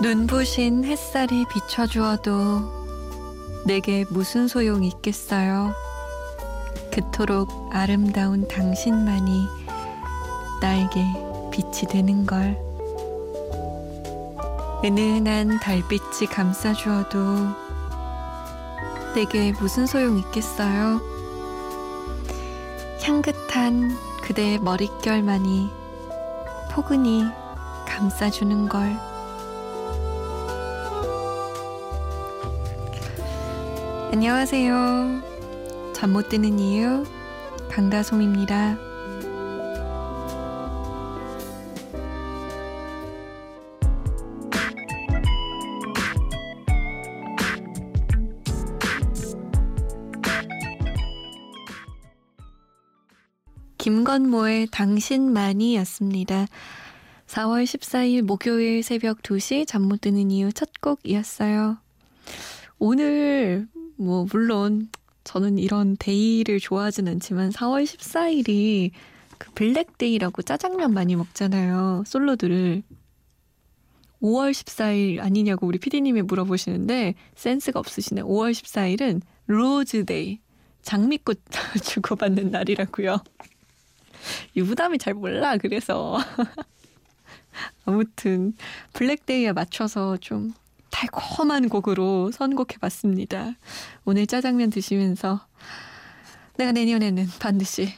눈부신 햇살이 비춰주어도 내게 무슨 소용이 있겠어요. 그토록 아름다운 당신만이 나에게 빛이 되는 걸. 은은한 달빛이 감싸주어도 내게 무슨 소용 있겠어요. 향긋한 그대의 머릿결만이 포근히 감싸주는 걸. 안녕하세요. 잠 못 드는 이유 강다솜입니다. 김건모의 당신만이였습니다. 4월 14일 목요일 새벽 2시 잠 못 드는 이유 첫 곡이었어요. 오늘 뭐 물론 저는 이런 데이를 좋아하진 않지만 4월 14일이 그 블랙데이라고 짜장면 많이 먹잖아요. 솔로들을. 5월 14일 아니냐고 우리 피디님이 물어보시는데 센스가 없으시네. 5월 14일은 로즈데이. 장미꽃 주고받는 날이라고요. 유부남이 잘 몰라. 그래서 아무튼 블랙데이에 맞춰서 좀 달콤한 곡으로 선곡해봤습니다. 오늘 짜장면 드시면서 내가 내년에는 반드시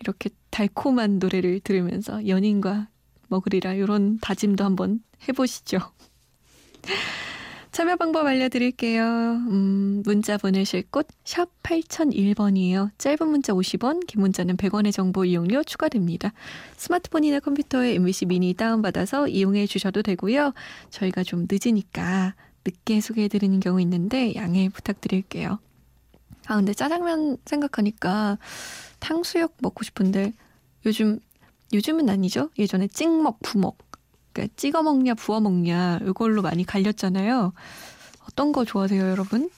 이렇게 달콤한 노래를 들으면서 연인과 먹으리라 이런 다짐도 한번 해보시죠. 참여 방법 알려드릴게요. 음, 문자 보내실 곳 샵 8001번이에요. 짧은 문자 50원, 긴 문자는 100원의 정보 이용료 추가됩니다. 스마트폰이나 컴퓨터에 MBC 미니 다운받아서 이용해 주셔도 되고요. 저희가 좀 늦으니까 늦게 소개해드리는 경우 있는데 양해 부탁드릴게요. 아 근데 짜장면 생각하니까 탕수육 먹고 싶은데 요즘 요즘은 아니죠? 예전에 찍먹, 부먹 그러니까 찍어 먹냐 부어 먹냐 이걸로 많이 갈렸잖아요. 어떤 거 좋아하세요, 여러분?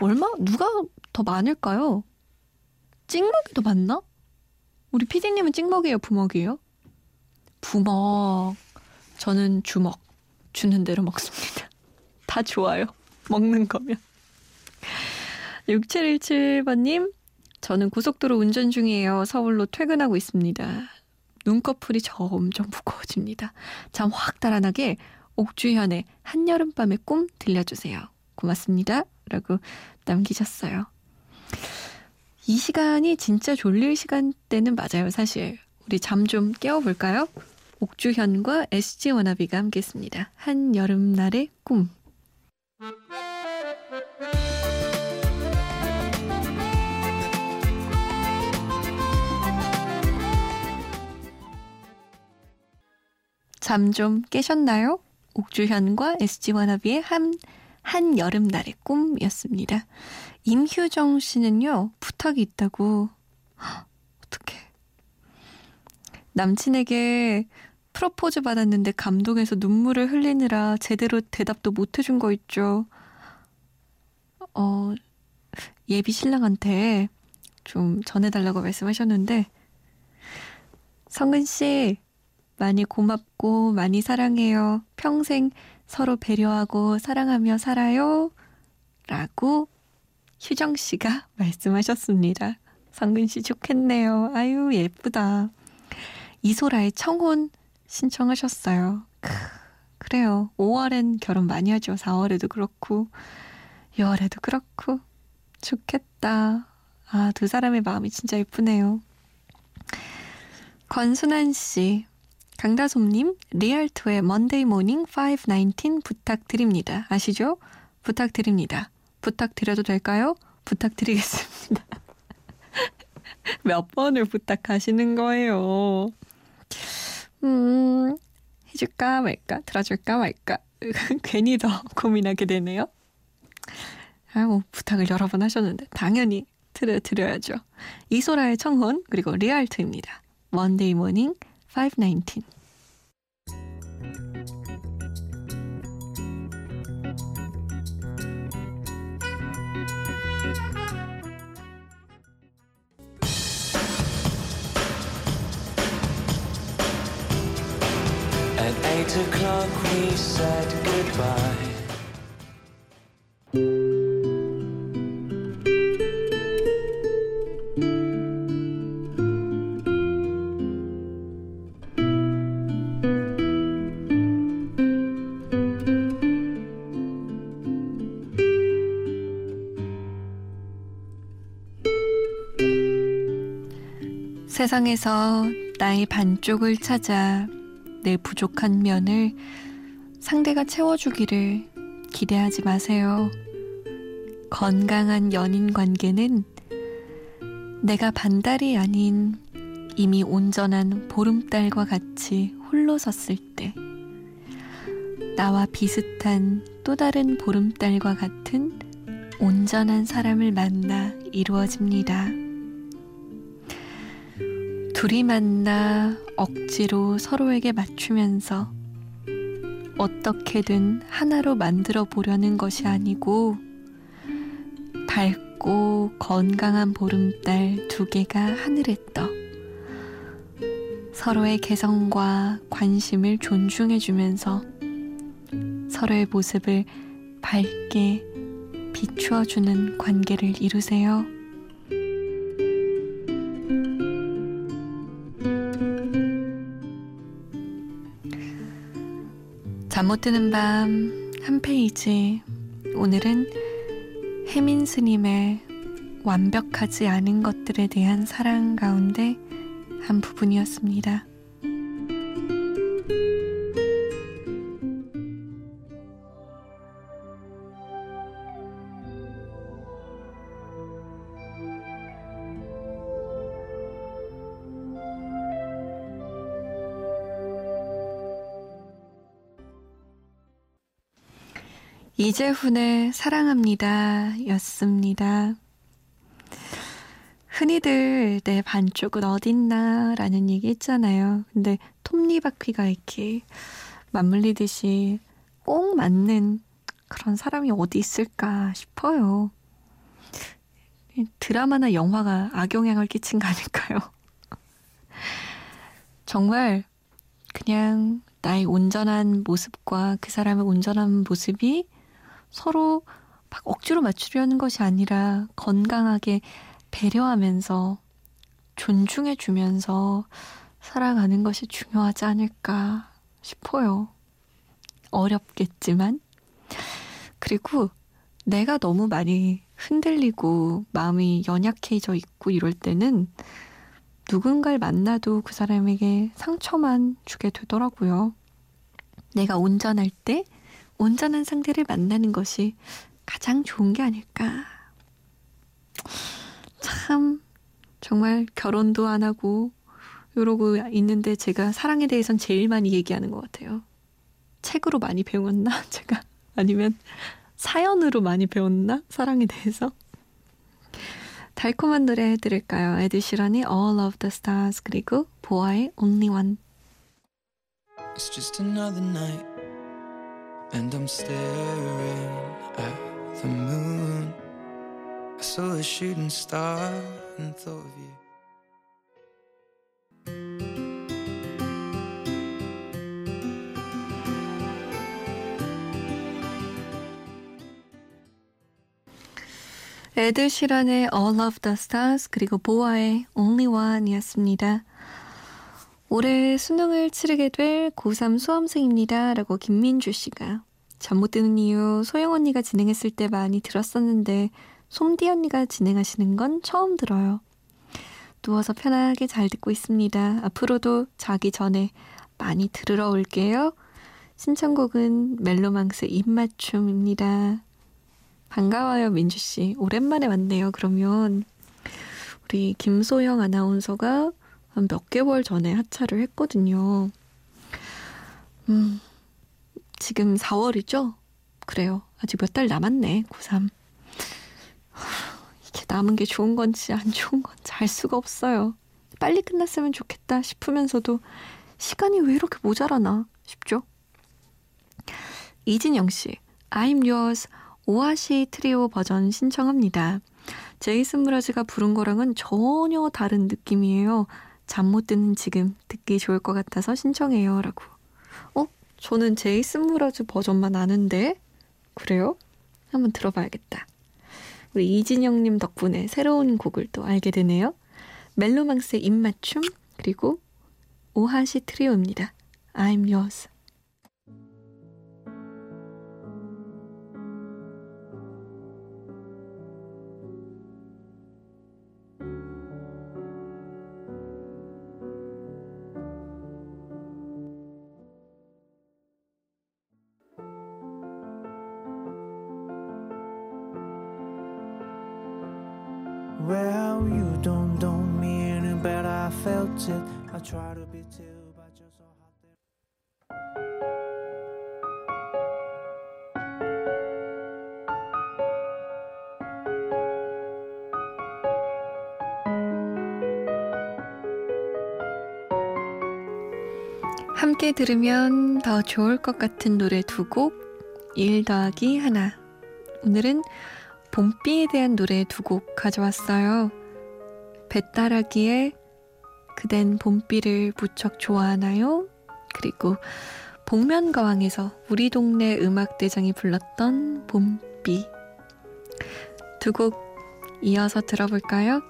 얼마 누가 더 많을까요? 찍먹이 더 많나? 우리 피디님은 찍먹이에요, 부먹이에요? 부먹. 저는 주먹. 주는 대로 먹습니다. 다 좋아요. 먹는 거면. 6717번님, 저는 고속도로 운전 중이에요. 서울로 퇴근하고 있습니다. 눈꺼풀이 점점 무거워집니다. 잠 확 달아나게 옥주현의 한여름밤의 꿈 들려주세요. 고맙습니다. 라고 남기셨어요. 이 시간이 진짜 졸릴 시간대는 맞아요, 사실. 우리 잠 좀 깨워볼까요? 옥주현과 SG 워너비가 함께했습니다. 한여름날의 꿈. 잠 좀 깨셨나요? 옥주현과 SG 워너비의 한, 한 여름날의 꿈이었습니다. 임효정 씨는요, 부탁이 있다고. 어떡해. 남친에게 프로포즈 받았는데 감동해서 눈물을 흘리느라 제대로 대답도 못 해준 거 있죠. 어, 예비 신랑한테 좀 전해달라고 말씀하셨는데, 성근 씨, 많이 고맙고 많이 사랑해요. 평생 서로 배려하고 사랑하며 살아요. 라고 휴정 씨가 말씀하셨습니다. 성근 씨 좋겠네요. 아유, 예쁘다. 이소라의 청혼 신청하셨어요. 크, 그래요. 5월엔 결혼 많이 하죠. 4월에도 그렇고, 6월에도 그렇고. 좋겠다. 아, 두 사람의 마음이 진짜 예쁘네요. 권순환 씨, 강다솜님, Rialto의 Monday Morning 519 부탁드립니다. 아시죠? 부탁드립니다. 부탁드려도 될까요? 부탁드리겠습니다. 몇 번을 부탁하시는 거예요? 음, 해줄까 말까, 들어줄까 말까. 괜히 더 고민하게 되네요. 아, 뭐, 부탁을 여러 번 하셨는데, 당연히 드려, 드려야죠. 이소라의 청혼, 그리고 Rialto입니다. Monday Morning 519. At eight o'clock we said goodbye. 세상에서 나의 반쪽을 찾아 내 부족한 면을 상대가 채워주기를 기대하지 마세요. 건강한 연인 관계는 내가 반달이 아닌 이미 온전한 보름달과 같이 홀로 섰을 때 나와 비슷한 또 다른 보름달과 같은 온전한 사람을 만나 이루어집니다. 둘이 만나 억지로 서로에게 맞추면서 어떻게든 하나로 만들어 보려는 것이 아니고 밝고 건강한 보름달 두 개가 하늘에 떠 서로의 개성과 관심을 존중해 주면서 서로의 모습을 밝게 비추어 주는 관계를 이루세요. 잠 못 드는 밤 한 페이지. 오늘은 혜민 스님의 완벽하지 않은 것들에 대한 사랑 가운데 한 부분이었습니다. 이재훈의 사랑합니다 였습니다. 흔히들 내 반쪽은 어딨나 라는 얘기 했잖아요. 근데 톱니바퀴가 이렇게 맞물리듯이 꼭 맞는 그런 사람이 어디 있을까 싶어요. 드라마나 영화가 악영향을 끼친 거 아닐까요? 정말 그냥 나의 온전한 모습과 그 사람의 온전한 모습이 서로 막 억지로 맞추려는 것이 아니라 건강하게 배려하면서 존중해 주면서 살아가는 것이 중요하지 않을까 싶어요. 어렵겠지만. 그리고 내가 너무 많이 흔들리고 마음이 연약해져 있고 이럴 때는 누군가를 만나도 그 사람에게 상처만 주게 되더라고요. 내가 온전할 때 온전한 상대를 만나는 것이 가장 좋은 게 아닐까. 참, 정말 결혼도 안 하고, 이러고 있는데 제가 사랑에 대해선 제일 많이 얘기하는 것 같아요. 책으로 많이 배웠나? 제가. 아니면 사연으로 많이 배웠나? 사랑에 대해서. 달콤한 노래 해드릴까요? 에드시런의 All of the Stars 그리고 보아의 Only One. It's just another night. And I'm staring at the moon. I saw a shooting star and thought of you. 에드 시란의 All of the Stars 그리고 보아의 Only One이었습니다. 올해 수능을 치르게 될 고3 수험생입니다. 라고 김민주 씨가 잠 못 드는 이유 소영 언니가 진행했을 때 많이 들었었는데 솜디 언니가 진행하시는 건 처음 들어요. 누워서 편하게 잘 듣고 있습니다. 앞으로도 자기 전에 많이 들으러 올게요. 신청곡은 멜로망스 입맞춤입니다. 반가워요, 민주씨. 오랜만에 왔네요, 그러면. 우리 김소영 아나운서가 몇 개월 전에 하차를 했거든요. 음, 지금 4월이죠? 그래요. 아직 몇 달 남았네, 고3. 이게 남은 게 좋은 건지 안 좋은 건지 알 수가 없어요. 빨리 끝났으면 좋겠다 싶으면서도 시간이 왜 이렇게 모자라나 싶죠? 이진영 씨, I'm yours 오아시 트리오 버전 신청합니다. 제이슨 무라즈가 부른 거랑은 전혀 다른 느낌이에요. 잠 못 드는 지금 듣기 좋을 것 같아서 신청해요. 라고. 어? 저는 제이슨 무라즈 버전만 아는데 그래요? 한번 들어봐야겠다. 우리 이진영님 덕분에 새로운 곡을 또 알게 되네요. 멜로망스의 입맞춤 그리고 오하시 트리오입니다. I'm yours. Well, you don't don't mean it, but I felt it. I try to be too, but you're so hot. 함께 들으면 더 좋을 것 같은 노래 두 곡, 1 더하기 하나. 오늘은 봄비에 대한 노래 두 곡 가져왔어요. 배따라기에 그댄 봄비를 무척 좋아하나요? 그리고 복면가왕에서 우리 동네 음악대장이 불렀던 봄비. 두 곡 이어서 들어볼까요?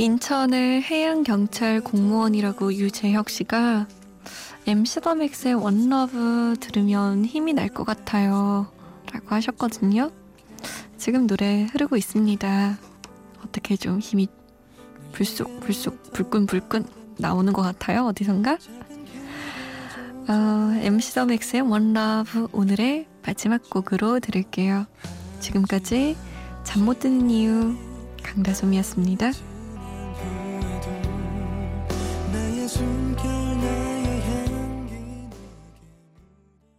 인천의 해양경찰 공무원이라고 유재혁 씨가 MC 더 맥스의 원러브 들으면 힘이 날 것 같아요. 라고 하셨거든요. 지금 노래 흐르고 있습니다. 어떻게 좀 힘이 불쑥 불쑥 불끈불끈 나오는 것 같아요. 어디선가? 어, MC 더 맥스의 원러브 오늘의 마지막 곡으로 들을게요. 지금까지 잠 못 드는 이유 강다솜이었습니다.